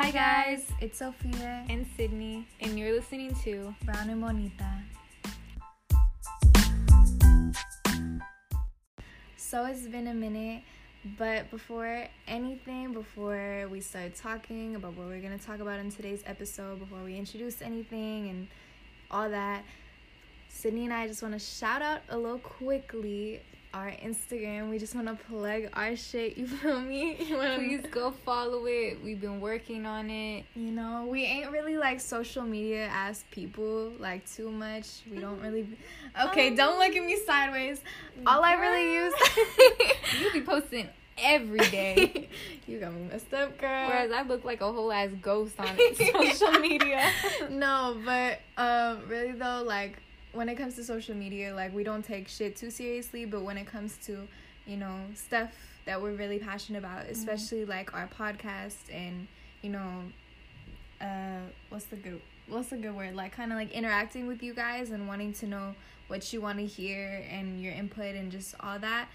Hi guys, it's Sophia and Sydney, and you're listening to Brown and Bonita. So it's been a minute, but before anything, before we start talking about what we're gonna talk about in today's episode, before we introduce anything and all that, Sydney and I just want to shout out a little quickly our Instagram. We just want to plug our shit. You feel me? You wanna Please go follow it. We've been working on it. You know, we ain't really like social media as people like too much. We don't really. Okay, um, don't look at me sideways. All I really use. you be posting every day. you got me messed up, girl. Whereas I look like a whole ass ghost on social media. no, but um, really though, like when it comes to social media, like we don't take shit too seriously, but when it comes to, you know, stuff that we're really passionate about, mm-hmm. especially mm-hmm. like our podcast and, you know, uh what's the good what's the good word? Like kind of like interacting with you guys and wanting to know what you want to hear and your input and just all that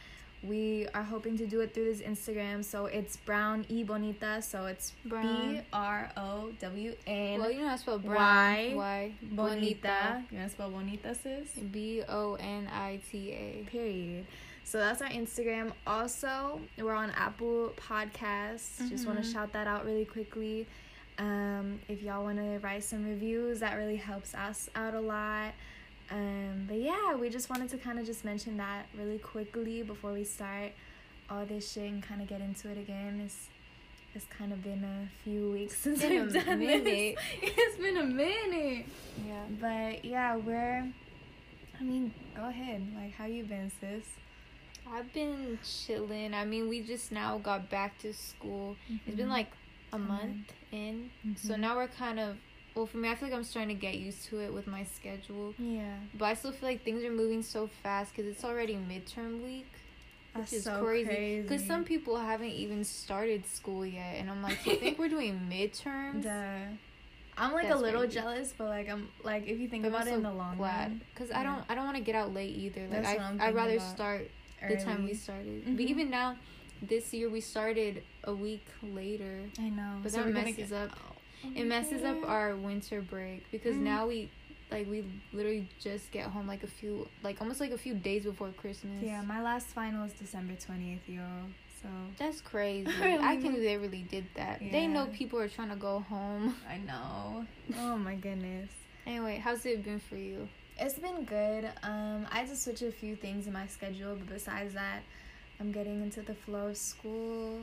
we are hoping to do it through this Instagram. So it's Brown E Bonita. So it's B R O W N. Well, you know how to spell brown. Y. Y. Bonita. You know how to spell bonita, sis? B O N I T A. Period. So that's our Instagram. Also, we're on Apple Podcasts. Mm-hmm. Just want to shout that out really quickly. Um, if y'all want to write some reviews, that really helps us out a lot. Um, but yeah, we just wanted to kind of just mention that really quickly before we start all this shit and kind of get into it again. It's it's kind of been a few weeks since we've done minute. this. it's been a minute. Yeah. But yeah, we're. I mean, go ahead. Like, how you been, sis? I've been chilling. I mean, we just now got back to school. Mm-hmm. It's been mm-hmm. like a month in, mm-hmm. so now we're kind of well for me i feel like i'm starting to get used to it with my schedule yeah but i still feel like things are moving so fast because it's already midterm week which That's is so crazy because some people haven't even started school yet and i'm like you think we're doing midterms Duh. i'm like That's a little crazy. jealous but like i'm like if you think but about it in the long glad. run because yeah. i don't i don't want to get out late either like That's i i'd rather start Early. the time we started mm-hmm. but even now this year we started a week later i know but so that messes get, up it messes up our winter break because mm. now we like we literally just get home like a few like almost like a few days before Christmas. Yeah, my last final is December twentieth, yo. So that's crazy. I can't believe they really did that. Yeah. They know people are trying to go home. I know. Oh my goodness. Anyway, how's it been for you? It's been good. Um, I just switched a few things in my schedule, but besides that, I'm getting into the flow of school.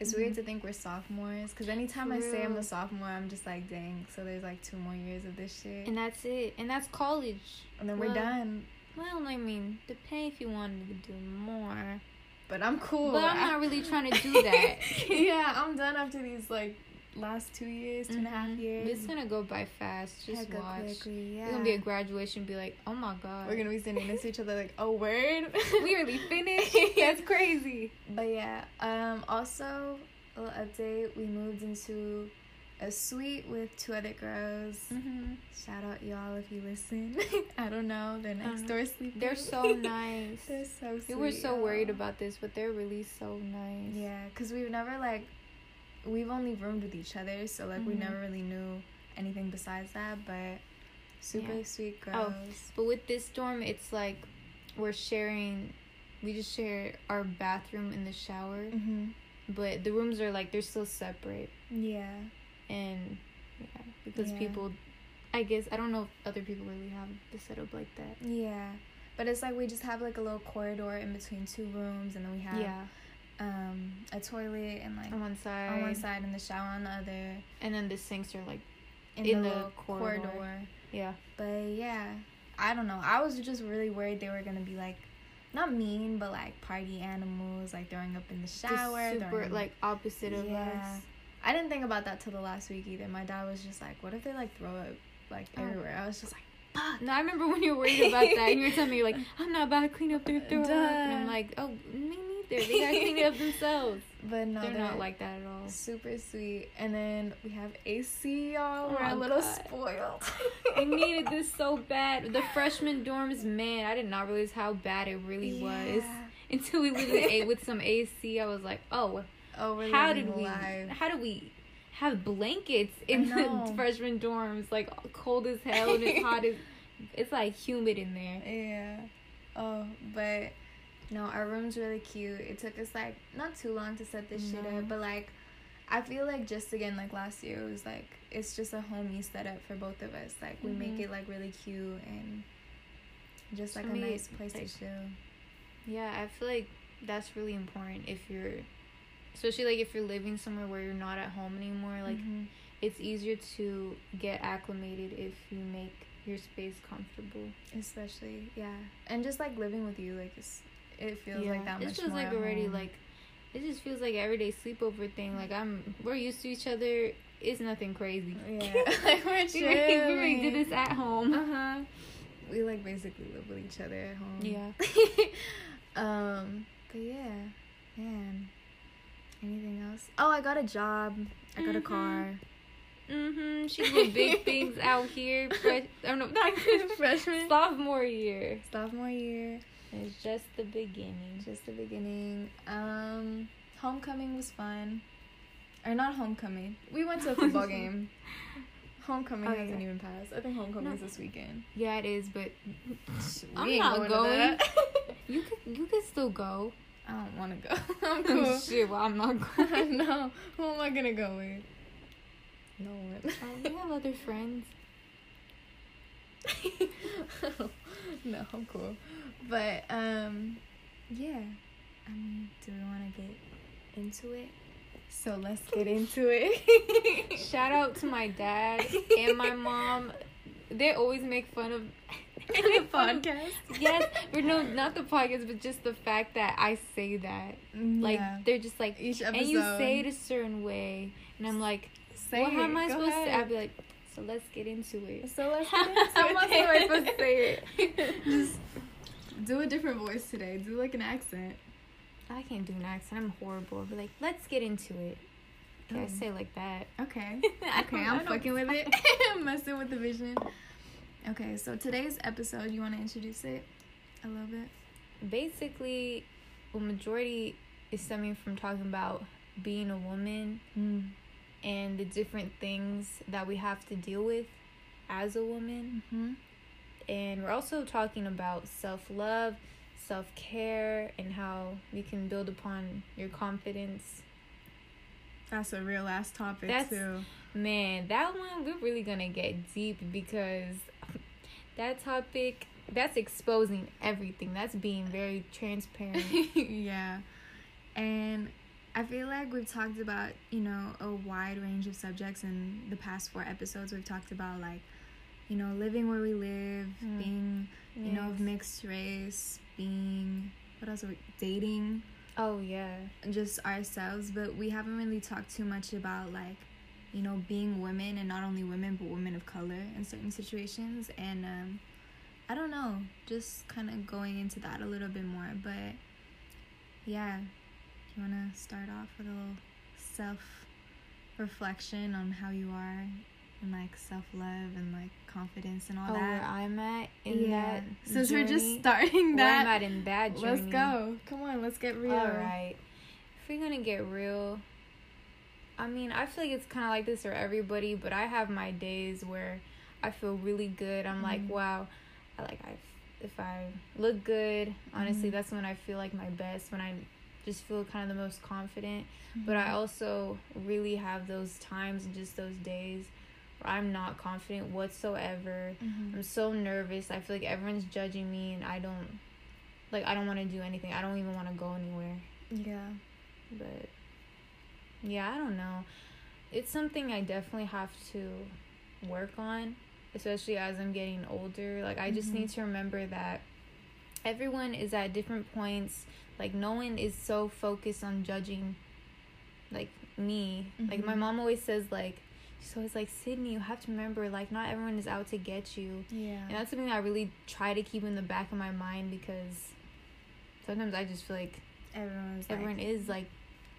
It's mm-hmm. weird to think we're sophomores because anytime I say I'm a sophomore, I'm just like, dang. So there's like two more years of this shit, and that's it, and that's college, and then well, we're done. Well, I mean, depend if you wanted to do more. But I'm cool. But I'm not really trying to do that. yeah, I'm done after these like last two years, two mm-hmm. and a half mm-hmm. years. It's gonna go by fast. Just watch. Quickly, yeah. It's gonna be a graduation. Be like, oh my god. We're gonna be sending this to each other like, oh word, we really finished. That's crazy. But yeah. Um. Also, a little update. We moved into a suite with two other girls. Mm-hmm. Shout out y'all if you listen. I don't know. They're next door sleeping. They're so nice. they're so sweet. We were so y'all. worried about this, but they're really so nice. Yeah, because we've never like we've only roomed with each other, so like mm-hmm. we never really knew anything besides that. But super yeah. sweet girls. Oh, but with this dorm, it's like we're sharing. We just share our bathroom and the shower, mm-hmm. but the rooms are like they're still separate. Yeah. And yeah, because yeah. people, I guess I don't know if other people really have the setup like that. Yeah. But it's like we just have like a little corridor in between two rooms, and then we have yeah um, a toilet and like on one side, on one side, and the shower on the other. And then the sinks are like in, in the, the corridor. corridor. Yeah. But yeah, I don't know. I was just really worried they were gonna be like, not mean, but like party animals, like throwing up in the shower. Just super like opposite of yeah. us. I didn't think about that till the last week either. My dad was just like, "What if they like throw up like oh. everywhere?" I was just like, "Fuck." No, I remember when you were worried about that, and you were telling me like, "I'm not about to clean up their throw up," and I'm like, "Oh, me there. They gotta clean it up themselves. But no, they're, they're, not like that at all. Super sweet. And then we have AC, y'all. Oh we're oh a little God. spoiled. I needed this so bad. The freshman dorms, man, I did not realize how bad it really yeah. was until we literally ate with some AC. I was like, oh, oh, how did we? Live. How did we? have blankets in the freshman dorms, like cold as hell and it's hot as it's like humid in there. Yeah. Oh, but no, our room's really cute. It took us like not too long to set this no. shit up, but like I feel like just again like last year it was like it's just a homey setup for both of us. Like we mm-hmm. make it like really cute and just like a nice place like, to chill. Yeah, I feel like that's really important if you're especially like if you're living somewhere where you're not at home anymore, like mm-hmm. it's easier to get acclimated if you make your space comfortable. Especially, yeah. And just like living with you, like it's, it feels yeah. like that much It feels like already home. like it just feels like everyday sleepover thing. Like I'm, we're used to each other. It's nothing crazy. Yeah, like we're chill. we, we already did this at home. Uh huh. We like basically live with each other at home. Yeah. um. But yeah, man. Anything else? Oh, I got a job. I got mm-hmm. a car. Mm-hmm. She's doing big things out here. Fresh, I don't know, not freshman. Sophomore year. Sophomore year. It's just the beginning. Just the beginning. Um, homecoming was fun. Or not homecoming. We went to a football game. Homecoming oh, hasn't yeah. even passed. I think homecoming no. is this weekend. Yeah, it is, but I'm not going. going. you could you could still go. I don't want to go. I'm cool. Shit, well, I'm not going. no, who am I gonna go with? No one. Um, we have other friends. no, I'm cool. But um, yeah. I mean, do we want to get into it? So let's get into it. Shout out to my dad and my mom. They always make fun of the podcast. yes, or no, not the podcast, but just the fact that I say that. Mm, like yeah. they're just like each and you say it a certain way, and I'm like, say well, how am I supposed ahead. to? I'd be like, so let's get into it. So let's get into how am I supposed to say it? just do a different voice today. Do like an accent. I can't do an accent. I'm horrible. But like, let's get into it. Okay, I say like that. Okay. okay, I'm fucking with it. I'm Messing with the vision. Okay, so today's episode, you want to introduce it a little bit? Basically, well, majority is stemming from talking about being a woman mm. And the different things that we have to deal with as a woman. Mm-hmm and we're also talking about self love, self care, and how you can build upon your confidence. That's a real ass topic That's, too. Man, that one we're really gonna get deep because that topic that's exposing everything. That's being very transparent. yeah. And I feel like we've talked about, you know, a wide range of subjects in the past four episodes. We've talked about like you know, living where we live, mm. being, you yes. know, of mixed race, being, what else are we, dating. Oh, yeah. Just ourselves, but we haven't really talked too much about, like, you know, being women and not only women, but women of color in certain situations. And, um, I don't know, just kind of going into that a little bit more. But, yeah, you want to start off with a little self reflection on how you are and like self love and like confidence and all oh, that. Where I'm at in yeah. that. Since journey, we're just starting that, where I'm at in that journey. Let's go. Come on, let's get real. All right. If we're gonna get real, I mean, I feel like it's kind of like this for everybody, but I have my days where I feel really good. I'm mm like, wow, I like I. If I look good, honestly, mm that's when I feel like my best. When I just feel kind of the most confident. Mm-hmm. But I also really have those times and just those days where I'm not confident whatsoever. Mm-hmm. I'm so nervous. I feel like everyone's judging me and I don't like I don't want to do anything. I don't even want to go anywhere. Yeah. But yeah, I don't know. It's something I definitely have to work on, especially as I'm getting older. Like I just mm-hmm. need to remember that everyone is at different points. Like no one is so focused on judging like me. Mm-hmm. Like my mm-hmm. mom always says like she's always like Sydney, you have to remember, like not everyone is out to get you. Yeah. And that's something I really try to keep in the back of my mind because sometimes I just feel like everyone's everyone like, is like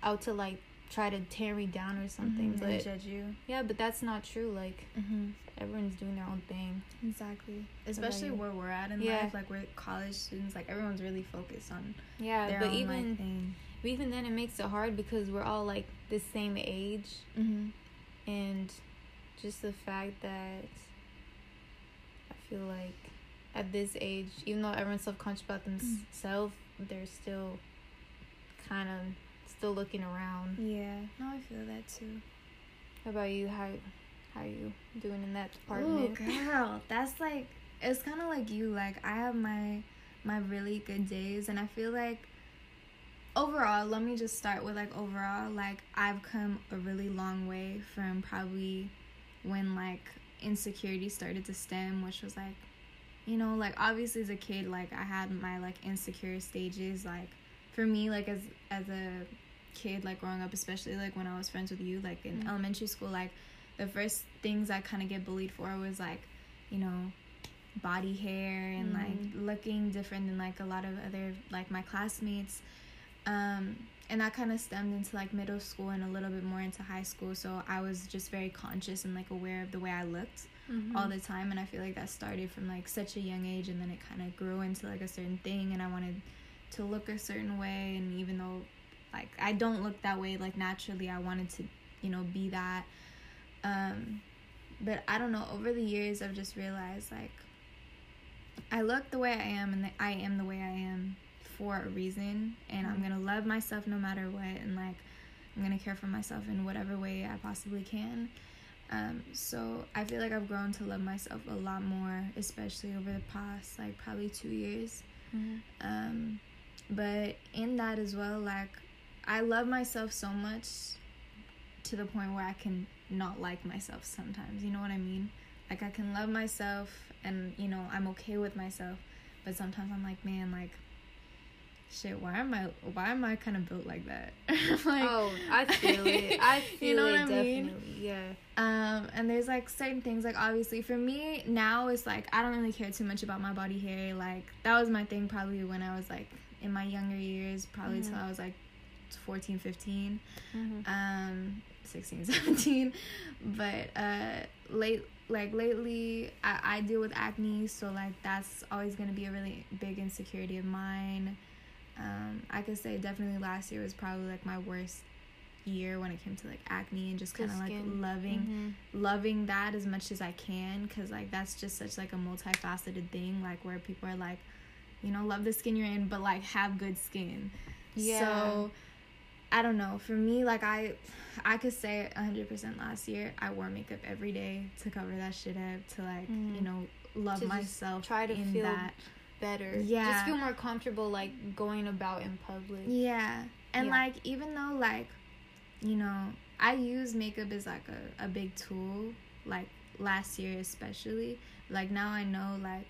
out to like try to tear me down or something, mm-hmm, but judge you. Yeah, but that's not true. Like mm-hmm. everyone's doing their own thing. Exactly. Especially where we're at in yeah. life, like we're college students. Like everyone's really focused on. Yeah, but even. But even then, it makes it hard because we're all like the same age. Mm-hmm and just the fact that I feel like at this age, even though everyone's self conscious about themselves, they're still kind of still looking around. Yeah, no, I feel that too. How about you? How how you doing in that department? Oh, girl, that's like it's kind of like you. Like I have my my really good days, and I feel like overall, let me just start with like overall, like I've come a really long way from probably when like insecurity started to stem, which was like, you know, like obviously as a kid, like I had my like insecure stages. Like for me, like as as a kid, like growing up, especially like when I was friends with you, like in Mhm. elementary school, like the first things I kind of get bullied for was like, you know, body hair and like Mhm. looking different than like a lot of other like my classmates um and that kind of stemmed into like middle school and a little bit more into high school so i was just very conscious and like aware of the way i looked Mhm. all the time and i feel like that started from like such a young age and then it kind of grew into like a certain thing and i wanted to look a certain way and even though like i don't look that way like naturally i wanted to you know be that um but i don't know over the years i've just realized like i look the way i am and i am the way i am for a reason and i'm Mhm. gonna love myself no matter what and like i'm gonna care for myself in whatever way i possibly can um, so I feel like I've grown to love myself a lot more, especially over the past like probably two years. Mhm. Um, but in that as well, like I love myself so much to the point where I can not like myself sometimes. You know what I mean? Like I can love myself and you know I'm okay with myself, but sometimes I'm like, man, like shit, why am I why am I kind of built like that? like, oh, I feel it. I feel You know it what I mean? definitely. Yeah. Um, and there's like certain things like obviously for me now it's like I don't really care too much about my body hair. Like that was my thing probably when I was like in my younger years, probably till Mhm. I was like 14, 15, Mhm. um, 16, 17. But uh late like lately I, I deal with acne, so like that's always gonna be a really big insecurity of mine. Um, I could say definitely last year was probably like my worst year when it came to like acne and just kind of like loving Mhm. loving that as much as I can because like that's just such like a multifaceted thing like where people are like you know love the skin you're in but like have good skin Yeah. so I don't know for me like I I could say 100% last year I wore makeup every day to cover that shit up to like Mhm. you know love To myself try to feel that better. Yeah. Just feel more comfortable like going about in public. Yeah. And Yeah. like even though like you know, I use makeup as like a, a big tool, like last year especially. Like now I know like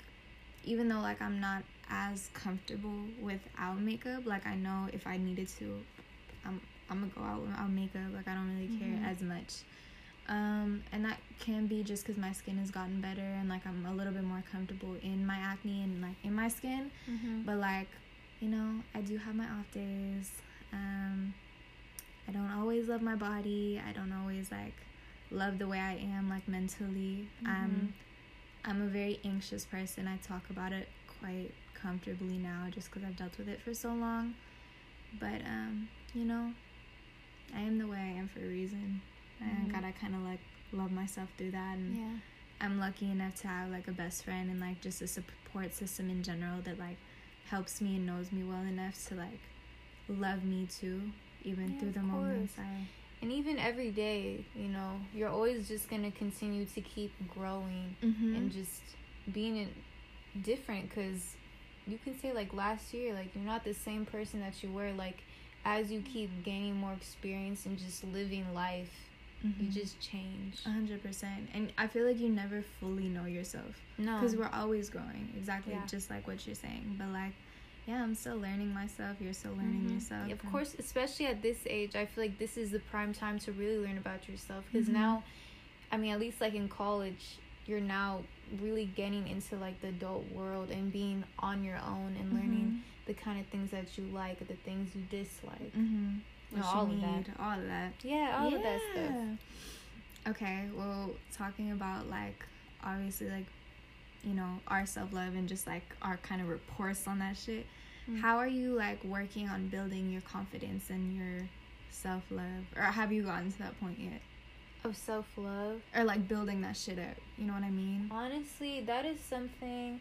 even though like I'm not as comfortable without makeup, like I know if I needed to I'm I'm gonna go out without makeup, like I don't really care Mhm. as much. Um, and that can be just because my skin has gotten better and like I'm a little bit more comfortable in my acne and like in my skin. Mhm. But like, you know, I do have my off days. Um, I don't always love my body. I don't always like love the way I am like mentally. Um, I'm a very anxious person. I talk about it quite comfortably now just because I've dealt with it for so long. But um, you know, I am the way I am for a reason. And Mhm. gotta kind of like love myself through that and Yeah. I'm lucky enough to have like a best friend and like just a support system in general that like helps me and knows me well enough to like love me too, even Yeah, through the moments. I. And even every day, you know, you're always just gonna continue to keep growing Mm-hmm. and just being in, different. Cause you can say like last year, like you're not the same person that you were. Like as you keep gaining more experience and just living life, Mm-hmm. you just change. A hundred percent, and I feel like you never fully know yourself No, because we're always growing. Exactly, Yeah. just like what you're saying. But like, yeah, I'm still learning myself. You're still learning Mhm. yourself. Yeah, of and- course, especially at this age, I feel like this is the prime time to really learn about yourself. Because Mhm. now, I mean, at least like in college, you're now really getting into like the adult world and being on your own and learning the kind of things that you like, the things you dislike. Mm-hmm. All of that. All of that. Yeah, all of that stuff. Okay, well, talking about like obviously like you know our self love and just like our kind of reports on that shit. Mm. How are you like working on building your confidence and your self love, or have you gotten to that point yet? Of self love or like building that shit up. You know what I mean? Honestly, that is something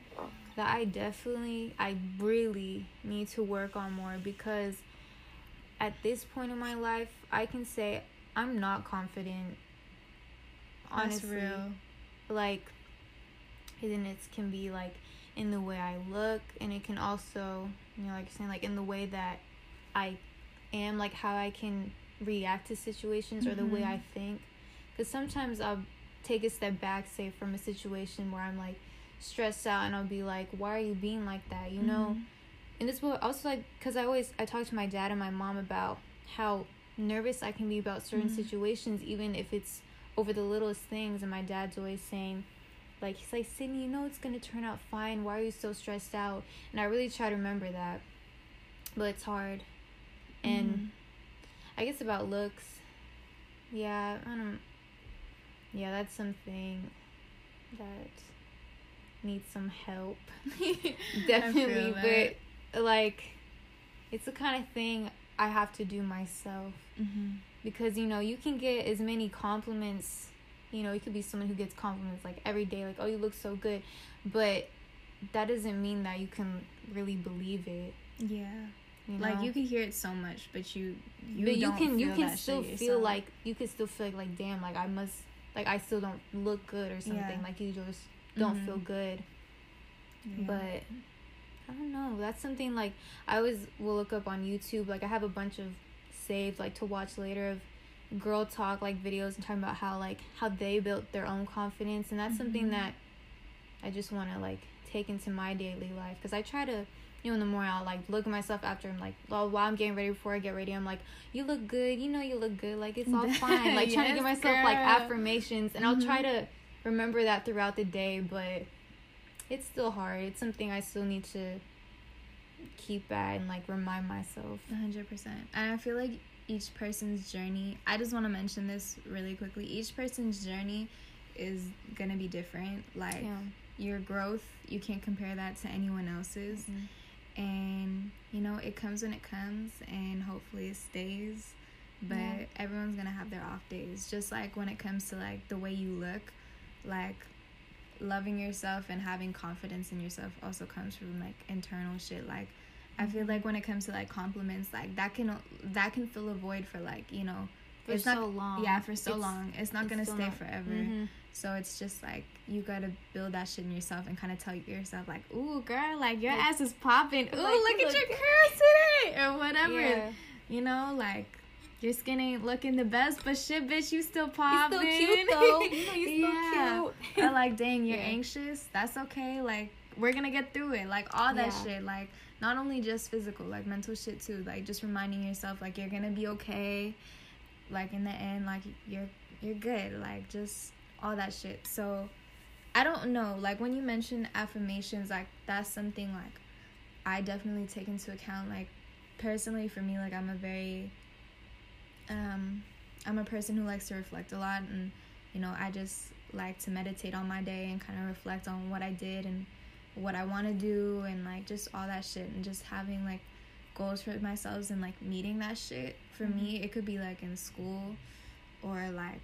that I definitely, I really need to work on more because at this point in my life, I can say I'm not confident. Honestly, That's real. like, and it can be like in the way I look, and it can also, you know, like you're saying, like in the way that I am, like how I can react to situations or the way Mhm. I think. Because sometimes I'll take a step back, say, from a situation where I'm like stressed out, and I'll be like, why are you being like that? You know? Mhm. And this will also like, because I always, I talk to my dad and my mom about how nervous I can be about certain Mhm. situations, even if it's over the littlest things. And my dad's always saying, like, he's like, Sydney, you know it's going to turn out fine. Why are you so stressed out? And I really try to remember that. But it's hard. And Mhm. I guess about looks, yeah, I don't. Yeah, that's something that needs some help. Definitely, but like, it's the kind of thing I have to do myself Mhm. because you know you can get as many compliments. You know, you could be someone who gets compliments like every day, like, "Oh, you look so good," but that doesn't mean that you can really believe it. Yeah. You know? Like you can hear it so much, but you you but you don't can you can still feel yourself. like you can still feel like like damn like I must like I still don't look good or something Yeah. like you just don't Mhm. feel good Yeah. but I don't know that's something like I always will look up on YouTube like I have a bunch of saved like to watch later of girl talk like videos and talking about how like how they built their own confidence and that's something Mhm. that I just want to like take into my daily life because I try to you know in the morning I'll like look at myself after I'm like well while I'm getting ready before I get ready I'm like you look good you know you look good like it's all fine like trying to give Yes, myself like affirmations and I'll try Mhm. to remember that throughout the day but it's still hard it's something I still need to keep at and like remind myself A hundred percent. And I feel like each person's journey. I just want to mention this really quickly. Each person's journey is gonna be different. Like yeah your growth, you can't compare that to anyone else's. Mhm. And you know, it comes when it comes, and hopefully it stays. But Yeah. everyone's gonna have their off days. Just like when it comes to like the way you look, like loving yourself and having confidence in yourself also comes from like internal shit. Like I feel Mhm. like when it comes to like compliments, like that can that can fill a void for like you know for it's so not long yeah for so It's- long. It's not it's gonna stay not- forever. Mhm. So it's just like you gotta build that shit in yourself and kind of tell yourself like, "Ooh, girl, like your Like- ass is popping. Ooh, like, look you at your good." curves today, or whatever." yeah. You know, like your skin ain't looking the best, but shit, bitch, you still popping. Popping. still cute though. You know, you're Yeah. cute. like, dang, you're Yeah. anxious. That's okay. Like we're gonna get through it. Like all that Yeah. shit. Like not only just physical, like mental shit too. Like just reminding yourself like you're gonna be okay. Like in the end, like you're you're good. Like just all that shit. So I don't know. Like when you mention affirmations, like that's something like I definitely take into account. Like personally for me, like I'm a very um I'm a person who likes to reflect a lot and you know, I just like to meditate on my day and kind of reflect on what I did and what I want to do and like just all that shit and just having like goals for myself and like meeting that shit. For me, it could be like in school or like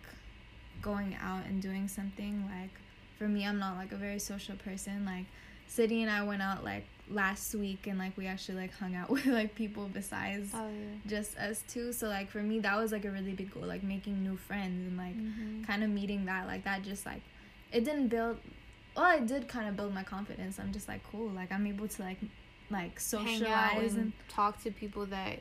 going out and doing something like for me I'm not like a very social person like Sydney and I went out like last week and like we actually like hung out with like people besides Oh yeah. just us two so like for me that was like a really big goal like making new friends and like Mhm. kind of meeting that like that just like it didn't build well it did kind of build my confidence i'm just like cool like i'm able to like like socialize and and talk to people that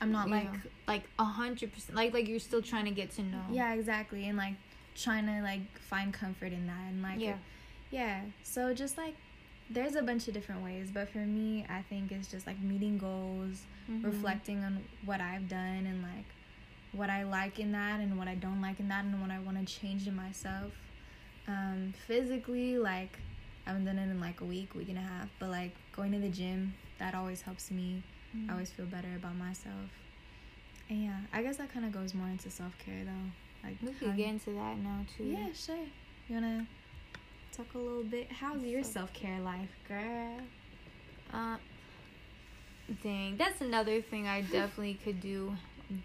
i'm not like know, like a hundred percent like like you're still trying to get to know. yeah exactly and like trying to like find comfort in that and like Yeah. yeah so just like there's a bunch of different ways but for me i think it's just like meeting goals Mhm. reflecting on what I've done and like what I like in that and what I don't like in that and what I want to change in myself. Um, physically, like I haven't done it in like a week, week and a half, but like going to the gym, that always helps me. Mhm. I always feel better about myself. And yeah, I guess that kind of goes more into self care though. Like We could get into that now too. yeah, sure. You wanna talk a little bit? How's your Self- care life, girl? Uh, dang, that's another thing I definitely could do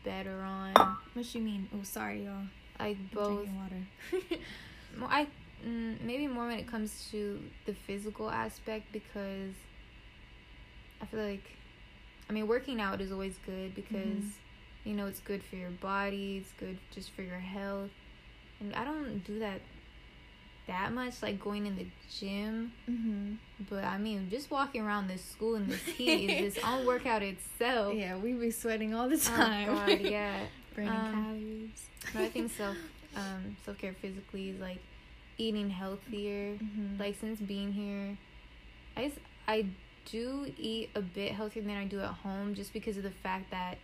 better on. What you mean? Oh, sorry, y'all. like I'm both. drinking water. I mm, maybe more when it comes to the physical aspect because I feel like I mean working out is always good because Mhm. you know it's good for your body, it's good just for your health. And I don't do that that much like going in the gym, mm-hmm. but I mean just walking around this school in this heat is its own workout itself. Yeah, we be sweating all the Oh time. god, yeah. Burning Um, calories. But I think self um self care physically is like eating healthier. Mhm. Like since being here, I s- I do eat a bit healthier than I do at home just because of the fact that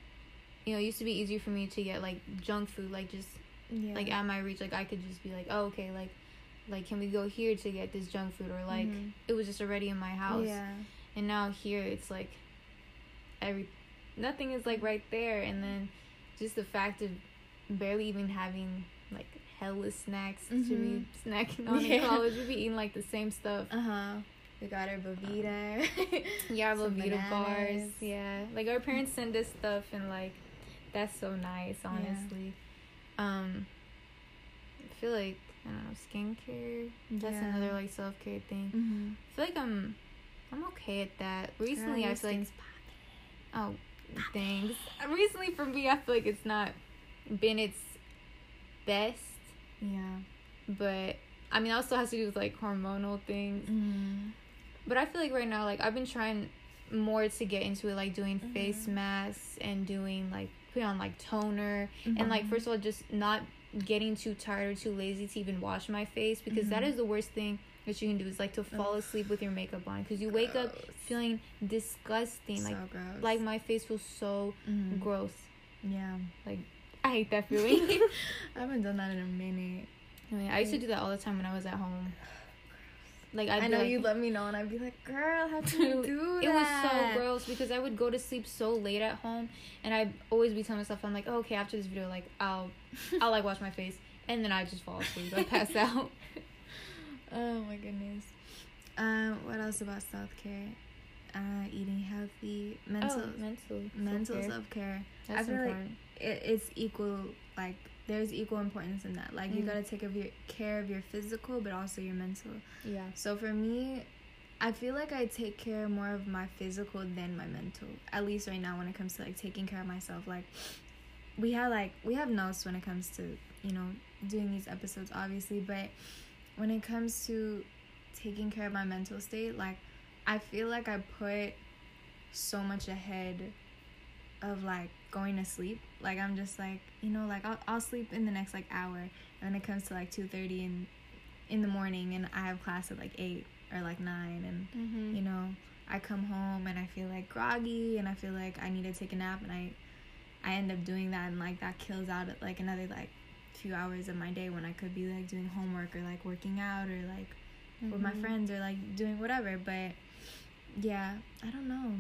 you know it used to be easier for me to get like junk food like just yeah. like at my reach like I could just be like oh okay like like can we go here to get this junk food or like Mhm. it was just already in my house Yeah. and now here it's like every nothing is like right there and then just the fact of barely even having like hella snacks to be Mhm. snacking on in college we'd be eating like the same stuff Uh huh. We got our Belvita. yeah Some Belvita bars yeah like our parents send us stuff and like that's so nice honestly um I feel like I don't know skincare that's Yeah. another like self-care thing Mm-hmm. I feel like I'm I'm okay at that recently I feel like Oh, thanks. Recently, for me, I feel like it's not been its best, Yeah. but I mean, it also has to do with like hormonal things. Mm-hmm. But I feel like right now, like I've been trying more to get into it, like doing face Mhm. masks and doing like putting on like toner, and like Mhm. first of all, just not getting too tired or too lazy to even wash my face because that Mhm. is the worst thing that you can do is like to fall Ugh. asleep with your makeup on because you wake up feeling disgusting, like gross. like my face feels so Mhm. gross. Yeah. Like i hate that feeling. I haven't done that in a minute. I, mean, I used to do that all the time when I was at home. Like I'd I know like, you let me know, and I'd be like, "Girl, how can you do that?" It was so gross because I would go to sleep so late at home, and I'd always be telling myself, "I'm like, oh, okay, after this video, like I'll, I'll like wash my face," and then I just fall asleep. I pass out. Oh my goodness. Um, what else about self care? Uh, eating healthy, mental, oh, mental, mental self-care. self care. That's I feel like it, it's equal. Like there's equal importance in that. Like you Mm. gotta take of your care of your physical, but also your mental. yeah. So for me, I feel like I take care more of my physical than my mental. At least right now, when it comes to like taking care of myself, like we have like we have notes when it comes to you know doing these episodes, obviously. But when it comes to taking care of my mental state, like I feel like I put so much ahead of like going to sleep. Like I'm just like you know like I'll I'll sleep in the next like hour, and then it comes to like two thirty in in the morning, and I have class at like eight or like nine, and Mm-hmm. you know I come home and I feel like groggy, and I feel like I need to take a nap, and I I end up doing that, and like that kills out like another like few hours of my day when I could be like doing homework or like working out or like with my Mhm. friends or like doing whatever. But yeah, I don't know.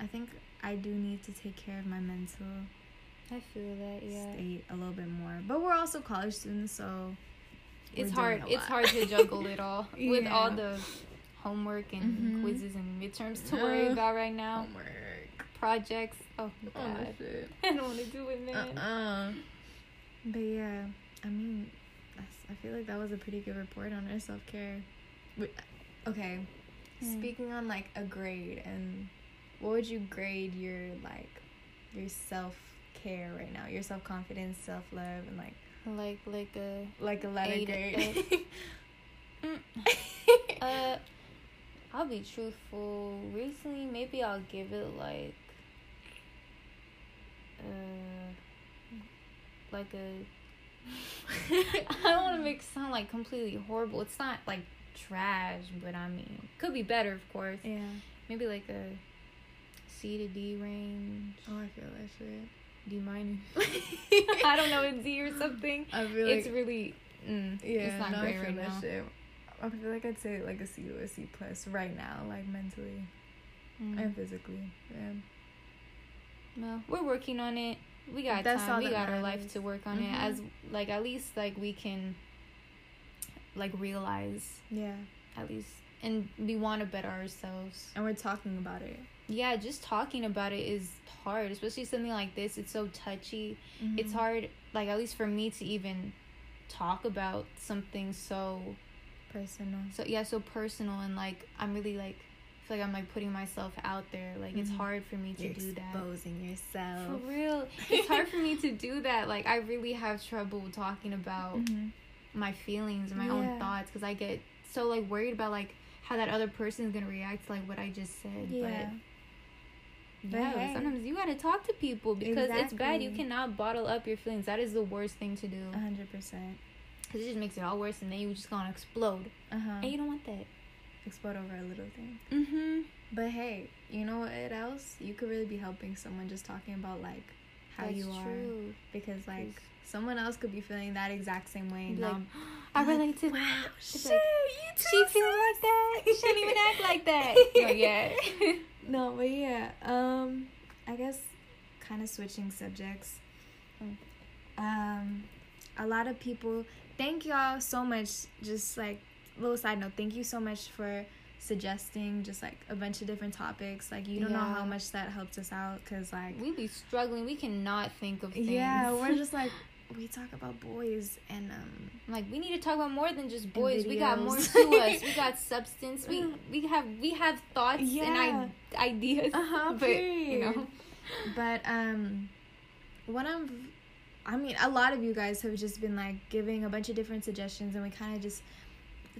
I think I do need to take care of my mental I feel that. Yeah. state a little bit more. But we're also college students, so It's hard. It's hard to juggle it all with all the homework and Mhm. quizzes and midterms to worry about right now. homework. Projects. Oh Oh, god. shit. I don't want to do it, man. Uh-uh. But yeah, I mean, I feel like that was a pretty good report on our self care. Okay, Hmm. speaking on like a grade, and what would you grade your like your self care right now? Your self confidence, self love, and like Like like a like a letter Eight, grade. uh I'll be truthful. Recently maybe I'll give it like uh like a I don't want to make it sound like completely horrible. It's not like trash, but I mean, could be better, of course. yeah. Maybe like a C to D range, Oh, I feel that shit. D minor. I don't know, a D or something. I feel it's like really, mm, yeah, it's not no, great I feel right that now. shit. I feel like I'd say like a C to a C plus right now, like mentally Mm. and physically. Yeah. No, we're working on it. We got That's time. We got our life to work on Mhm. it. As like at least like we can like realize Yeah. at least and we want to better ourselves. And we're talking about it. Yeah, just talking about it is hard, especially something like this. It's so touchy. It's Mhm. hard like at least for me to even talk about something so personal. so yeah so personal and like i'm really like feel like i'm like putting myself out there like it's Mhm. hard for me to You're do that exposing yourself. for real it's hard for me to do that like i really have trouble talking about Mhm. my feelings and my Yeah. own thoughts because i get so like worried about like how that other person is gonna react to like what i just said Yeah. but Yeah, sometimes you gotta talk to people because it's bad. You cannot bottle up your feelings. That is the worst thing to do A hundred percent. because it just makes it all worse, and then you just gonna explode, Uh huh. and you don't want that. Explode over a little thing. Mm-hmm. But hey, you know what else? You could really be helping someone just talking about like how That's you are. true. Because like someone else could be feeling that exact same way. And Like, now I relate to wow, that. Shit, like, you she too, feels sis." like that. She don't even act like that. No, yeah. no, but yeah. Um, I guess kind of switching subjects. Um, a lot of people. Thank y'all so much. Just like little side note. Thank you so much for suggesting just like a bunch of different topics. Like you don't know how much that helped us out because like we be struggling. We cannot think of things. yeah, we're just like we talk about boys and um like we need to talk about more than just boys. We got more to us. We got substance. We we have we have thoughts Yeah. and I- ideas. Uh-huh, but you know. period. But um, one of, I mean, a lot of you guys have just been like giving a bunch of different suggestions, and we kind of just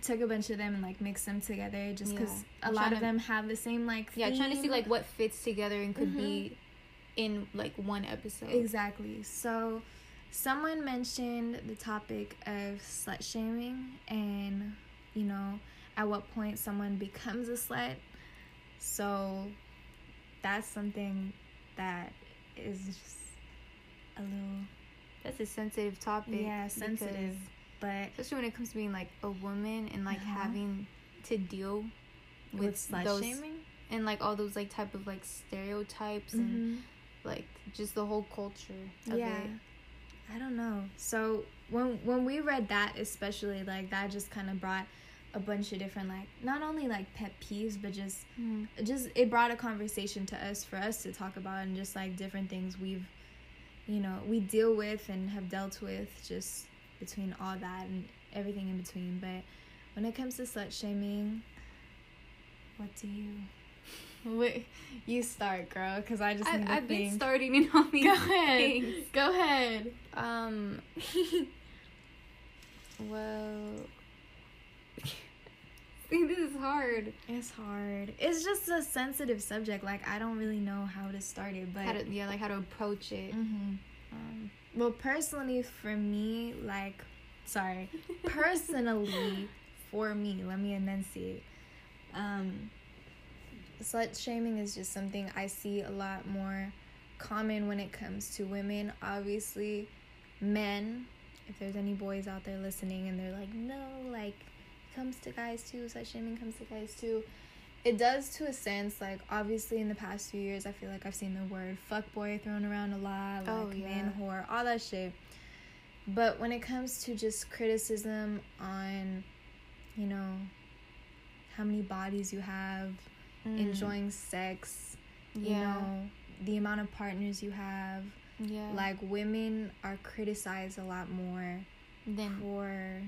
took a bunch of them and like mixed them together, just because Yeah. a lot of to- them have the same like. Yeah, trying to see like what fits together and could be in like one episode. Exactly. So, someone mentioned the topic of slut shaming, and you know, at what point someone becomes a slut. So, that's something that is just a little That's a sensitive topic. yeah sensitive, but especially when it comes to being like a woman and like Uh-huh. having to deal with, with slut those shaming. and like all those like type of like stereotypes and like just the whole culture of yeah it. I don't know so when when we read that especially like that just kind of brought a bunch of different like not only like pet peeves but just Mm. just it brought a conversation to us for us to talk about and just like different things we've you know we deal with and have dealt with just between all that and everything in between but when it comes to slut shaming what do you Wait, you start, girl, because I just I, need to I've been starting in all these Go ahead. things. Go ahead. Um. well. See, this is hard. It's hard. It's just a sensitive subject. Like I don't really know how to start it, but How to yeah, like how to approach it. Mhm. Um, well, personally, for me, like, sorry, personally, for me, let me enunciate. Um, slut shaming is just something I see a lot more common when it comes to women. Obviously, men. If there's any boys out there listening and they're like, no, like, it comes to guys too. Slut shaming comes to guys too. It does to a sense. Like, obviously, in the past few years, I feel like I've seen the word fuckboy thrown around a lot. Oh, like, Oh, yeah. man whore, all that shit. But when it comes to just criticism on, you know, how many bodies you have, mm, enjoying sex, you Yeah. know, the amount of partners you have, yeah. like women are criticized a lot more than for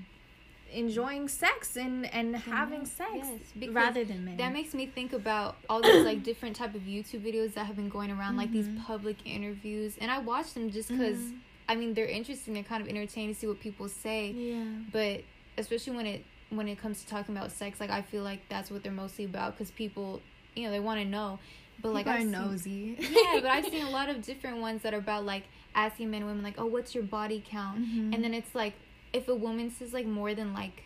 enjoying sex and and having men, sex yes, rather than men. that makes me think about all these like different type of YouTube videos that have been going around, like these Mhm. public interviews, and I watch them just because Mhm. I mean they're interesting. They're kind of entertaining to see what people say, yeah. but especially when it when it comes to talking about sex, like I feel like that's what they're mostly about because people, you know, they want to know. But like are nosy. yeah, but I've seen a lot of different ones that are about like asking men and women like, oh, what's your body count? Mhm. And then it's like if a woman says like more than like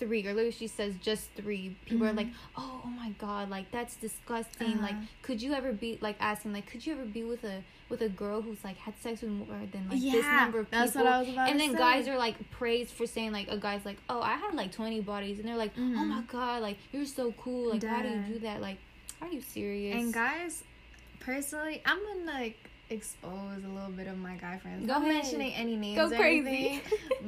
three, or literally she says just three, people are Mhm. like, oh, oh my god, like that's disgusting. Like, Uh-huh. could you ever be like asking like, could you ever be with a with a girl who's like had sex with more than like this number of people? that's what I was about and then say. guys are like praised for saying like a guy's like, oh, I had like twenty bodies, and they're like, oh Mhm. my god, like you're so cool. Like, how do you do that? Like, are you serious? And guys, personally, I'm gonna like expose a little bit of my guy friends. Go Not ahead. mentioning any names. Go or crazy. anything,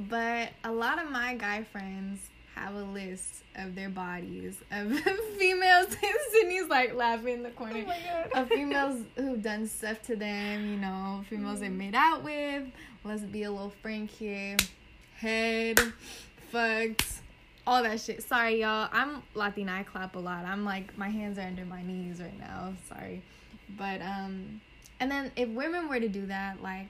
but a lot of my guy friends have a list of their bodies of females. Sydney's like laughing in the corner. Oh of females who've done stuff to them, you know, females they made out with. Let's be a little frank here. head, fucked, all that shit. Sorry, y'all. I'm Latina. I clap a lot. I'm like my hands are under my knees right now. Sorry, but um, and then if women were to do that, like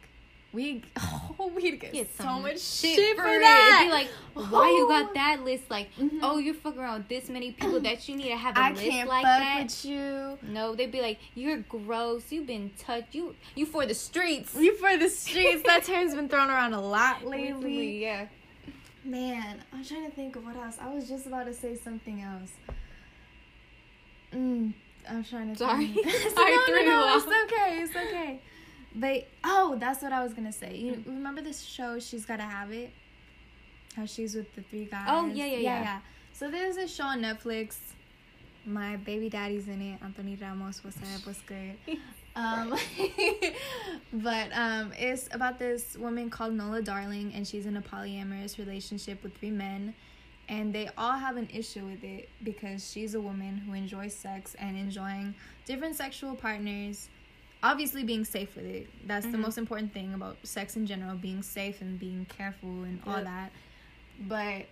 we oh we'd get, Get so much shit shit, for for it. that. It'd be like, why you Oh. got that list? Like, Mhm. oh, you're fucking around this many people that you need to have a I list can't like fuck that. with you. No, they'd be like, you're gross. You've been touched. You, you for the streets. You for the streets. that term's been thrown around a lot Lately, yeah. Man, I'm trying to think of what else. I was just about to say something else. Mm, I'm trying to. Sorry. Think. Sorry, no, threw no, no, it's okay. It's okay. But oh, that's what I was gonna say. You remember this show? She's gotta have it. How she's with the three guys. Oh, yeah yeah, yeah, yeah. So there's a show on Netflix. My baby daddy's in it. Anthony Ramos. What's up? What's good? Um, but um, it's about this woman called Nola Darling, and she's in a polyamorous relationship with three men, and they all have an issue with it because she's a woman who enjoys sex and enjoying different sexual partners. Obviously, being safe with it. That's the Mhm. most important thing about sex in general being safe and being careful and all Yep. that. But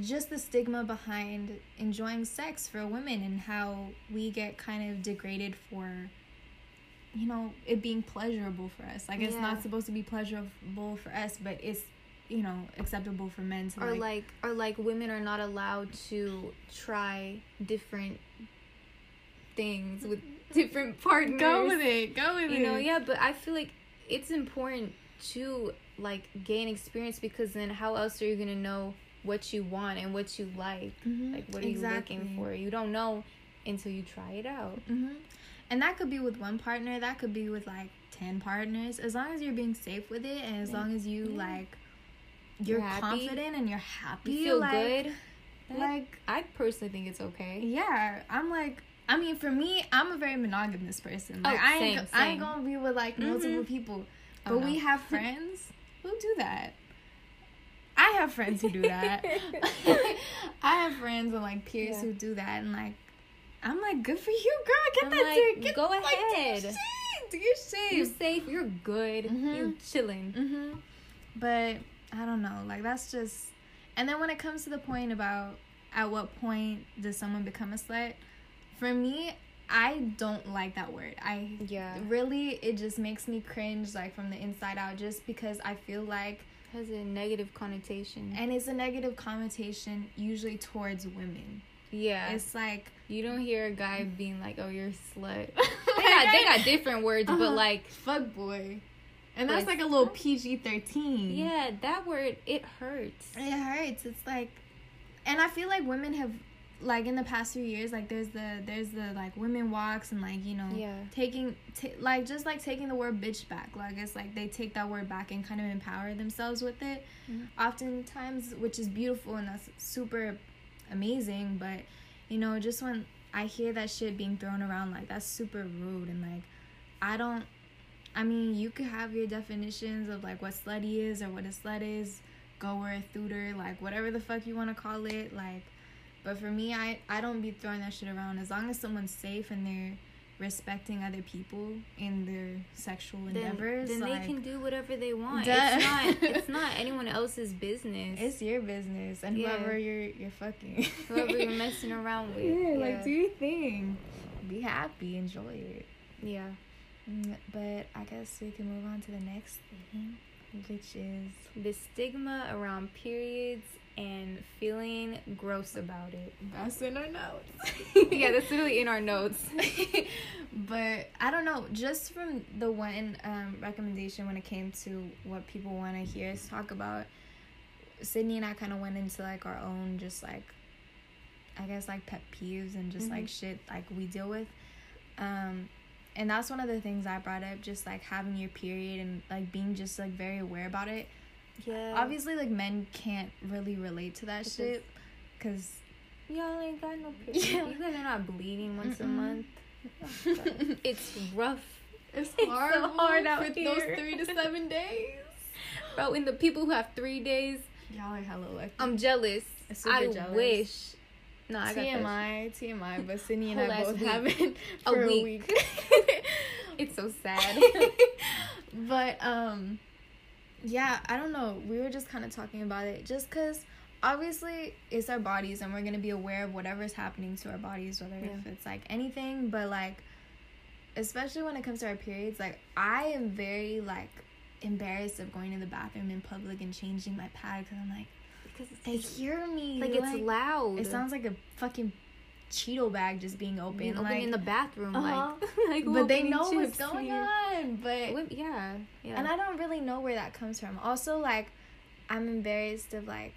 just the stigma behind enjoying sex for women and how we get kind of degraded for you know it being pleasurable for us like it's not supposed to be pleasurable for us but it's you know acceptable for men to Or like, like, or like, women are not allowed to try different things with different partners. go with it go with you it You know yeah but i feel like it's important to like gain experience because then how else are you gonna know what you want and what you like Mhm. like what are Exactly. you looking for you don't know until you try it out hmm And that could be with one partner. That could be with like ten partners. As long as you're being safe with it, and as Yeah. long as you Yeah. like, you're, You're confident and you're happy. you feel like, good that- Like i personally think it's okay yeah, I'm like. I mean, for me, I'm a very monogamous person. Like, Oh, I ain't, same, I ain't gonna be with like multiple people. But Oh, we have friends who do that. I have friends who do that. I have friends and like peers Yeah. who do that, and like, I'm like, good for you, girl. Get I'm that like, dick. Get, go like, do your ahead. shit. Do your shit. you're safe you're good Mhm. you're chilling hmm But I don't know. Like that's just. And then when it comes to the point about at what point does someone become a slut, for me, I don't like that word. I yeah really it just makes me cringe like from the inside out just because I feel like has a negative connotation and it's a negative connotation usually towards women. yeah It's like you don't hear a guy being like oh you're a slut they they got they got different words Uh-huh. but like fuck boy. And that's like a little PG thirteen. Yeah, that word it hurts. It hurts. It's like, and I feel like women have, like in the past few years, like there's the there's the like women walks and like you know Yeah. taking t- like just like taking the word bitch back. Like it's like they take that word back and kind of empower themselves with it. Mhm. Oftentimes, which is beautiful and that's super amazing. But you know, just when I hear that shit being thrown around, like that's super rude and like I don't. I mean, you could have your definitions of like what slutty is or what a slut is, goer, thooter, like whatever the fuck you want to call it. Like, but for me, I I don't be throwing that shit around. As long as someone's safe and they're respecting other people in their sexual Then, endeavors, then like, they can do whatever they want. Duh. It's not it's not anyone else's business. it's your business and Yeah. whoever you're you're fucking, whoever you're messing around with. Yeah, Yeah. like do your thing, be happy, enjoy it. yeah. Mm, But I guess we can move on to the next thing, which is The stigma around periods and feeling gross about it. that's in our notes. yeah, that's literally in our notes. but I don't know, just from the one um, recommendation when it came to what people want to hear us talk about, Sydney and I kind of went into like our own, just like, I guess like pet peeves and just like Mhm. shit like we deal with. Um, and that's one of the things I brought up, just like having your period and like being just like very aware about it. Yeah. Obviously, like men can't really relate to that Because- shit because Y'all ain't got no period. Yeah. You guys are not bleeding once a Mm-mm. month. It's rough. It's so hard, hard out for those three to seven days. Bro, and the people who have three days, Y'all are hella lucky. I'm jealous. Super I jealous. wish. No, I got that. TMI, TMI, but Sydney and I both week. have it for a week. week. It's so sad. but um, yeah, I don't know. We were just kind of talking about it just because obviously it's our bodies and we're going to be aware of whatever's happening to our bodies, whether Yeah. if it's like anything, but like, especially when it comes to our periods, like, I am very like embarrassed of going to the bathroom in public and changing my pad because I'm like, Because they hear me. like it's loud. It sounds like a fucking Cheeto bag just being open. being open like, in the bathroom, Uh-huh. like, like but they know what's going on. But Yeah, yeah. and I don't really know where that comes from. Also, like, I'm embarrassed of like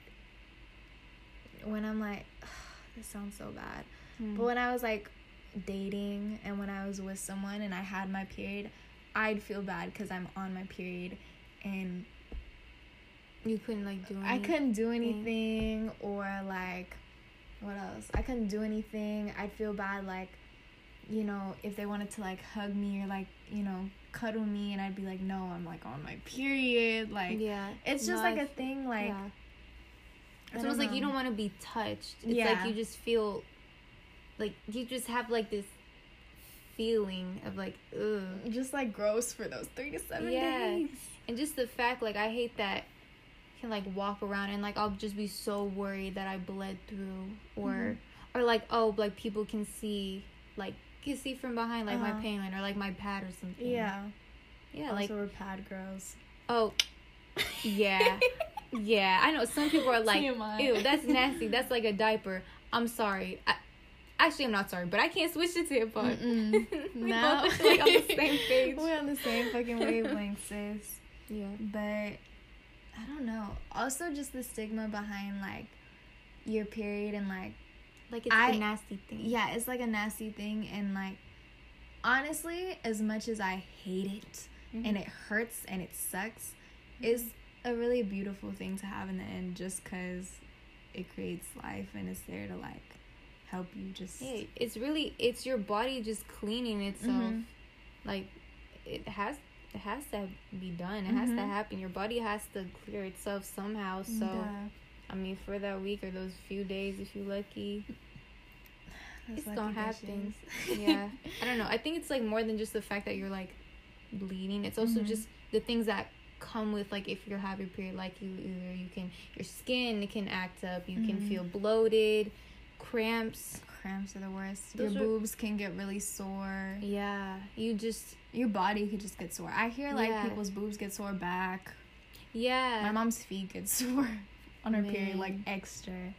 when I'm like, this sounds so bad. Hmm. But when I was like dating and when I was with someone and I had my period, I'd feel bad because I'm on my period and you couldn't like do. I couldn't do anything or like what else? I couldn't do anything. I'd feel bad like you know, if they wanted to like hug me or like, you know, cuddle me and I'd be like, "No, I'm like on my period." Like Yeah, it's just No, like a thing like yeah. It's almost like you don't want to be touched. It's Yeah. like you just feel, like you just have like this feeling of like ugh, just like gross for those 3 to 7 Yeah. days. and just the fact like I hate that can like walk around and like I'll just be so worried that I bled through or Mhm. or like oh like people can see like can see from behind like Uh-huh. my pain line or like my pad or something. Yeah. yeah, also like we're pad girls. oh yeah. Yeah, I know some people are like, ew, that's nasty. That's like a diaper. I'm sorry. I, actually, I'm not sorry, but I can't switch to tampon. Mm-mm. we No. like on the same page. We're on the same fucking wavelength, sis. Yeah. But I don't know. Also, just the stigma behind like your period and like Like it's I- a nasty thing. yeah, it's like a nasty thing and like honestly, as much as I hate it Mhm. and it hurts and it sucks, is a really beautiful thing to have in the end just cuz it creates life and it's there to like help you just Yeah, it's really it's your body just cleaning itself. Mhm. Like it has it has to be done. It has to Mhm. happen. Your body has to clear itself somehow. So Duh. I mean, for that week or those few days, if you're lucky, Those it's lucky gonna happen. yeah, I don't know. I think it's like more than just the fact that you're like bleeding. It's also Mhm. just the things that come with like if you're having a period, like you either you can your skin can act up, you can Mhm. feel bloated, cramps. Cramps are the worst. Those Your are- boobs can get really sore. Yeah, you just Your body could just get sore. I hear like Yeah. people's boobs get sore back. yeah. My mom's feet get sore on her period, like extra.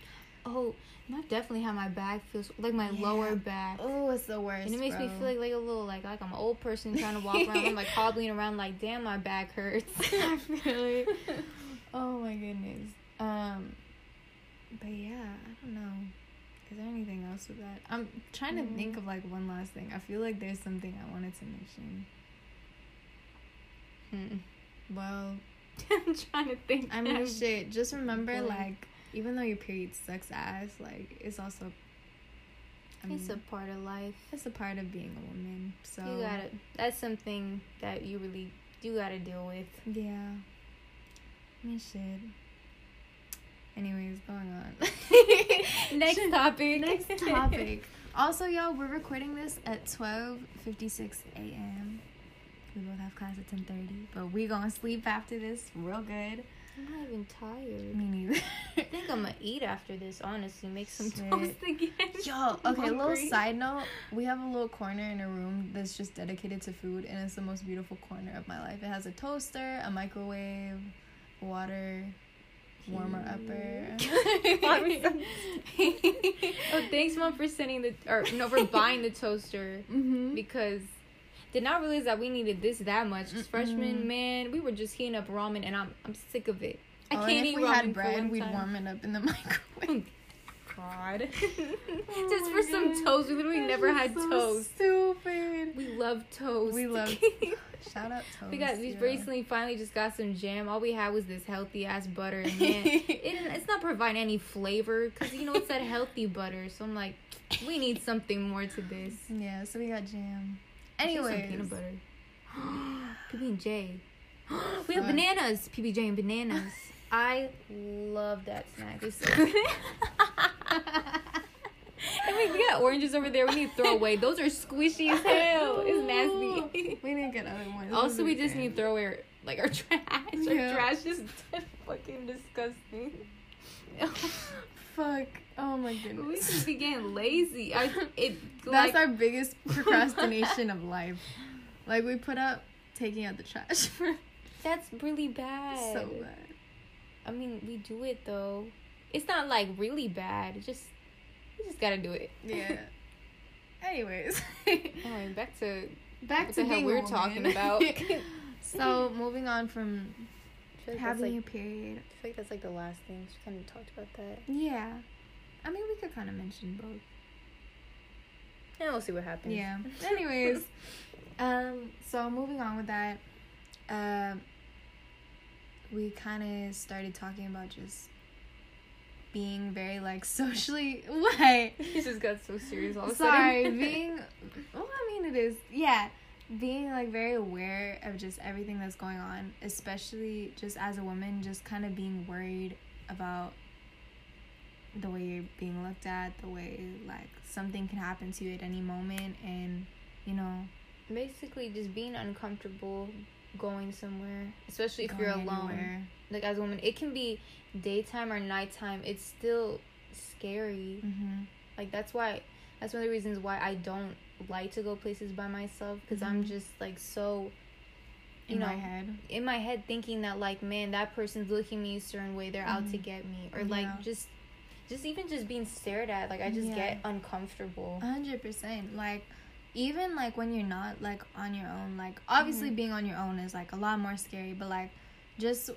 oh, I definitely how my back feels like my Yeah. lower back. Oh, it's the worst. And it makes me feel like, like a little like like I'm an old person trying to walk around. I'm like hobbling around like damn my back hurts. I feel it. Oh my goodness. Um, but yeah, I don't know. Is there anything else with that? I'm trying to Mm. think of like one last thing. I feel like there's something I wanted to mention. Hmm. Well, I'm trying to think. I mean, shit. Just remember, like, even though your period sucks ass, like, it's also. I mean, it's a part of life. it's a part of being a woman. So You gotta. That's something that you really you gotta deal with. Yeah. I mean, shit. Anyways, going on. Next topic. Next topic. Also, y'all, we're recording this at twelve fifty six a.m. We both have class at ten thirty, but we gonna sleep after this real good. I'm not even tired. Me neither. I think I'm gonna eat after this. Honestly, make some Shit. toast again. Yo, okay, a little side note. We have a little corner in a room that's just dedicated to food, and it's the most beautiful corner of my life. It has a toaster, a microwave, water, warmer upper. oh, thanks, mom, for sending the or no for buying the toaster mm-hmm. because did not realize that we needed this that much. Freshman, man, we were just heating up ramen, and I'm I'm sick of it. I oh, can't and eat if we ramen had bread, we'd warm it up in the microwave. God. Oh just for some toast. We literally That's never had so toast. Stupid. We love toast. We love Shout out toast. We got we yo. recently finally just got some jam. All we had was this healthy ass butter, and man, it, it's not providing any flavor because you know it's that healthy butter. So I'm like, we need something more to this. Yeah, so we got jam. Anyway, peanut butter. PB and J. We have bananas. PB J and bananas. I love that snack. It's so good. And we, got oranges over there. We need to throw away. Those are squishy as hell. It's nasty. we didn't get other ones. Also, we just need to throw away like our trash. Yeah. Our trash is fucking disgusting. Fuck. Oh my goodness. we just be getting lazy. I it That's like, our biggest procrastination of life. Like we put up taking out the trash that's really bad. so bad. I mean, we do it though. It's not like really bad. It just you just gotta do it. Yeah. Anyways, Anyway, back to back to being we're woman. talking about. so moving on from like having like, a period. I feel like that's like the last thing. She kind of talked about that. Yeah. I mean, we could kind of mention both. And we'll see what happens. Yeah. Anyways, um, so moving on with that, um, we kind of started talking about just being very like socially what he just got so serious all of a sorry sudden. being well i mean it is yeah being like very aware of just everything that's going on especially just as a woman just kind of being worried about the way you're being looked at the way like something can happen to you at any moment and you know Basically, just being uncomfortable going somewhere, especially if going you're alone. anywhere. Like as a woman, it can be daytime or nighttime. It's still scary. Mhm. Like that's why. That's one of the reasons why I don't like to go places by myself because I'm Mhm. just like so. You in know, my head in my head thinking that like man that person's looking me a certain way they're out to Mhm. get me or Yeah. like just just even just being stared at like i just Yeah. get uncomfortable hundred percent. Like even like when you're not like on your own, like obviously Mhm. being on your own is like a lot more scary, but like just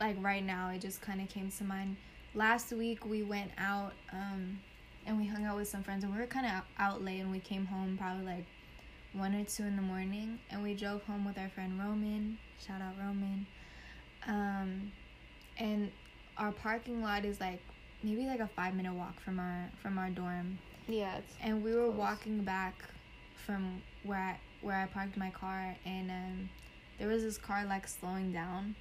like right now it just kind of came to mind. Last week we went out um and we hung out with some friends and we were kind of out late and we came home probably like one or two in the morning and we drove home with our friend Roman. Shout out Roman. Um and our parking lot is like maybe like a 5 minute walk from our from our dorm yeah it's and we were Close. walking back from where I, where I parked my car and um there was this car like slowing down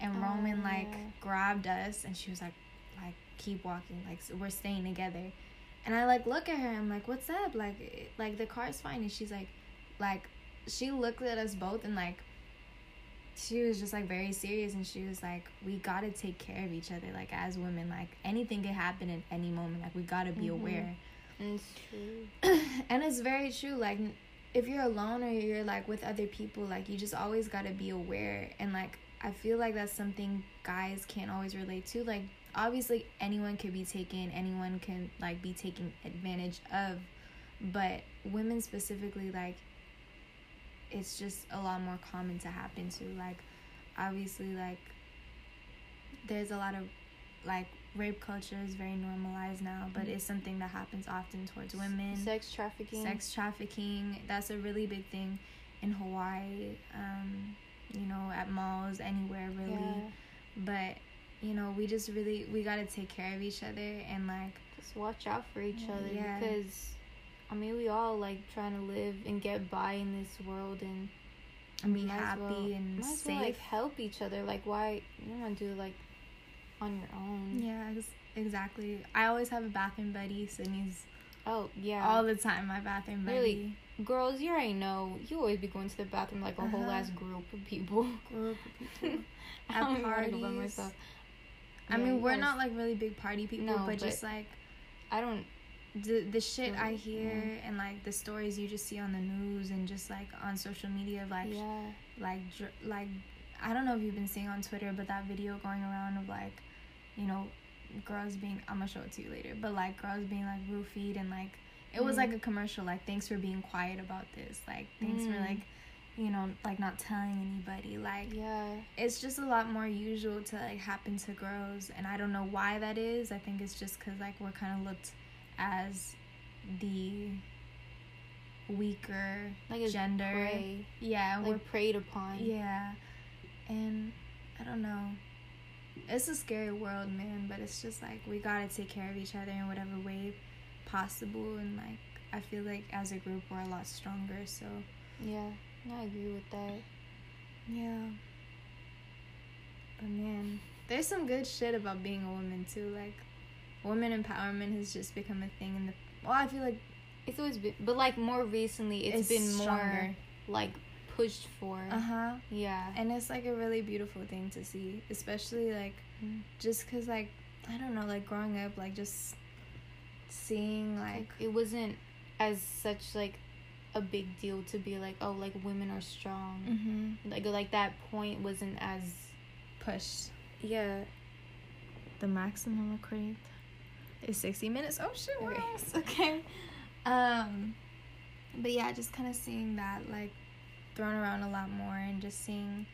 and Oh, Roman like yeah. grabbed us and she was like like keep walking like so we're staying together and I like look at her I'm like what's up like like the car's fine and she's like like she looked at us both and like she was just like very serious and she was like we gotta take care of each other like as women like anything could happen at any moment like we gotta be Mhm. aware it's true. And it's very true like if you're alone or you're like with other people like you just always got to be aware. And like i feel like that's something guys can't always relate to. Like obviously anyone could be taken anyone can like be taken advantage of. But women specifically like it's just a lot more common to happen to like obviously like there's a lot of like rape culture is very normalized now but it's something that happens often towards women. sex trafficking. Sex trafficking that's a really big thing in hawaii um you know at malls anywhere really. Yeah. But you know we just really we got to take care of each other and like just watch out for each other Yeah. because i mean we all like trying to live and get by in this world and and be happy well- and might safe well, like help each other. Like why you don't want to do like on your own yeah ex- exactly i always have a bathroom buddy sydney's oh yeah all the time my bathroom buddy Really? girls you already know you always be going to the bathroom like a whole Uh-huh. ass group of people group of people I At don't even by parties. myself. i Yeah, mean we're guys- not like really big party people No, but, but- just like I don't. the the shit I hear yeah. and like the stories you just see on the news and just like on social media like Yeah. like dr- like I don't know if you've been seeing on Twitter but that video going around of like you know girls being I'm gonna show it to you later but like girls being like roofied and like it was Mm. like a commercial like thanks for being quiet about this like thanks for Mm. like you know like not telling anybody like Yeah. it's just a lot more usual to like happen to girls and i don't know why that is i think it's just because like we're kind of looked as the weaker Like gender prey. yeah Like we're preyed upon. yeah and i don't know it's a scary world man but it's just like we gotta take care of each other in whatever way possible and like i feel like as a group we're a lot stronger so Yeah. I agree with that. Yeah. But man, there's some good shit about being a woman too. Like, woman empowerment has just become a thing in the. Well, I feel like It's always been, but like more recently, it's It's been more like pushed for. Uh huh. Yeah. And it's like a really beautiful thing to see, especially like Mm. just cause like I don't know, like growing up, like just seeing like like it wasn't as such like a big deal to be like oh like women are strong mm-hmm. like like that point wasn't as pushed yeah The maximum recording is sixty minutes. Oh shit! Okay. okay. Um, but yeah, just kind of seeing that like thrown around a lot more, and just seeing,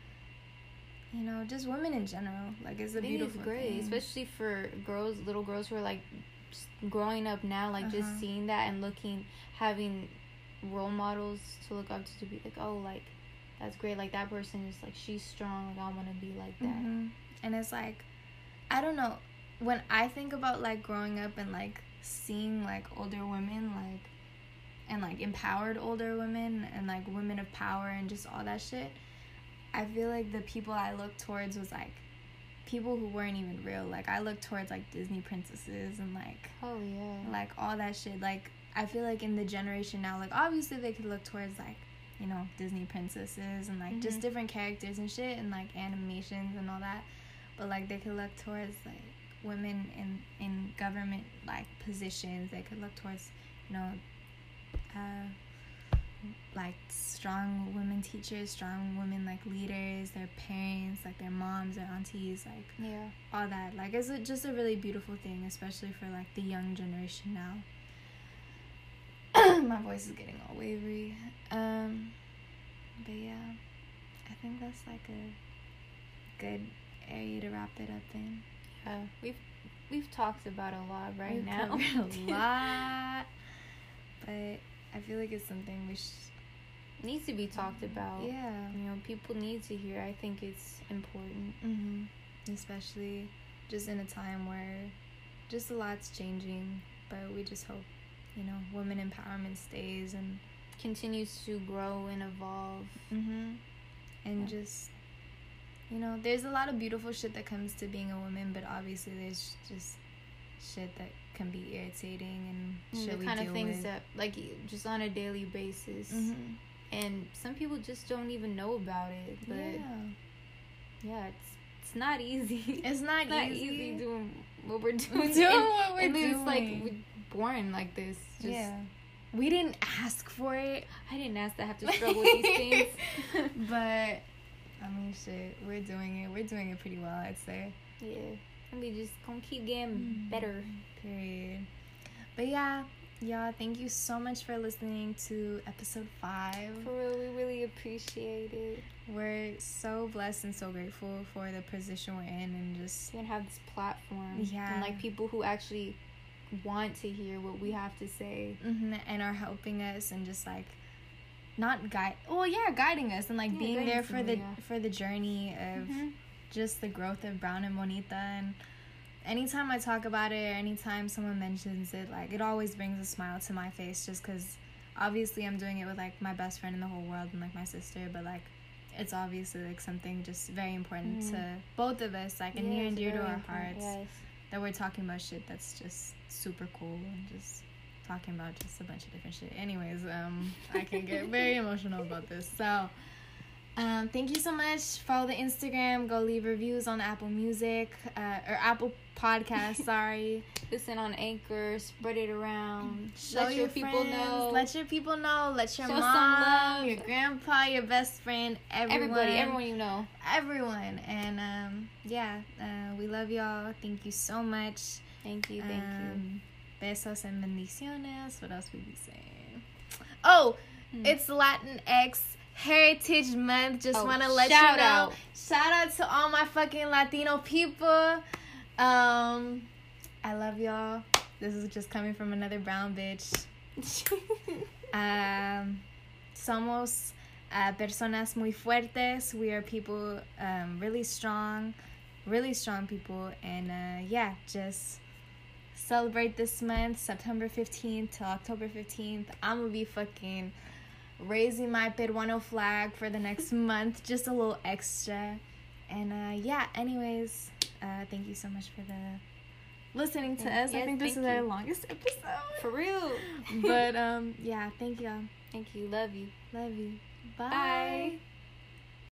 you know, just women in general. Like it's a I think beautiful great thing. especially for girls little girls who are like growing up now like Uh-huh. just seeing that and looking having role models to look up to to be like oh like that's great like that person is like she's strong like i want to be like that hmm And it's like, I don't know. When I think about like growing up and like seeing like older women, like, and like empowered older women and like women of power and just all that shit, I feel like the people I looked towards was like people who weren't even real. Like, I looked towards like Disney princesses and like, oh yeah like all that shit. Like, I feel like in the generation now, like, obviously they could look towards like, you know, Disney princesses and like just Mhm. different characters and shit and like animations and all that. But like they could look towards like women in in government like positions. They could look towards, you know, uh, like strong women teachers, strong women like leaders, their parents, like their moms, their aunties, like yeah all that. Like it's a, just a really beautiful thing, especially for like the young generation now. My voice is getting all wavery. Um, but yeah, I think that's like a good area to wrap it up in. yeah we've we've talked about a lot right We've now a lot, but I feel like it's something we should. needs to be talked about Yeah. you know people need to hear i think it's important hmm Especially just in a time where just a lot's changing, but we just hope, you know, women empowerment stays and continues to grow and evolve mm-hmm. and Yeah. just, you know, there's a lot of beautiful shit that comes to being a woman, but obviously there's just shit that can be irritating and shit the kind of things with. that like just on a daily basis Mhm. and some people just don't even know about it but yeah, yeah, it's it's not easy it's not, It's not easy. easy doing what we're doing doing and, what we're and doing. it's like we're born like this just yeah, we didn't ask for it. i didn't ask to have to struggle with these things but I mean, shit, we're doing it. We're doing it pretty well, I'd say. yeah and we just gonna keep getting better Period. But yeah, y'all, thank you so much for listening to episode five. for real we really appreciate it We're so blessed and so grateful for the position we're in and just and have this platform Yeah. and like people who actually want to hear what we have to say mhm, and are helping us and just like not guide well yeah guiding us and like Yeah, being there for the yeah. for the journey of Mhm. Just the growth of Brown and Bonita and anytime I talk about it or anytime someone mentions it like it always brings a smile to my face just because obviously I'm doing it with like my best friend in the whole world and like my sister but like it's obviously like something just very important Mhm. to both of us like and near and dear to our hearts yes. that we're talking about shit that's just super cool and just talking about just a bunch of different shit. Anyways, um, I can get very emotional about this. So, um, thank you so much. Follow the Instagram. Go leave reviews on Apple Music uh, or Apple Podcast. Sorry. Listen on Anchor, spread it around. Show Let your, your people know. Let your people know. Let your Show mom, your grandpa, your best friend, everyone, Everybody, everyone you know. everyone. And um, yeah, uh, we love y'all. Thank you so much. Thank you, thank you. Um, Besos and bendiciones. What else we be saying? Oh, Hmm. it's Latinx Heritage Month. Just Oh, want to let you know. out. Shout out to all my fucking Latino people. Um, I love y'all. This is just coming from another brown bitch. Um, somos uh, personas muy fuertes. We are people um, really strong, really strong people. And uh, yeah, just celebrate this month, September 15th till October 15th. I'm gonna be fucking raising my Peruano flag for the next month, just a little extra. And uh, yeah, anyways, uh, thank you so much for the listening to us. I think this is our longest episode. For real. but um, yeah, thank y'all. Thank you. Love you. Love you. Bye. Bye.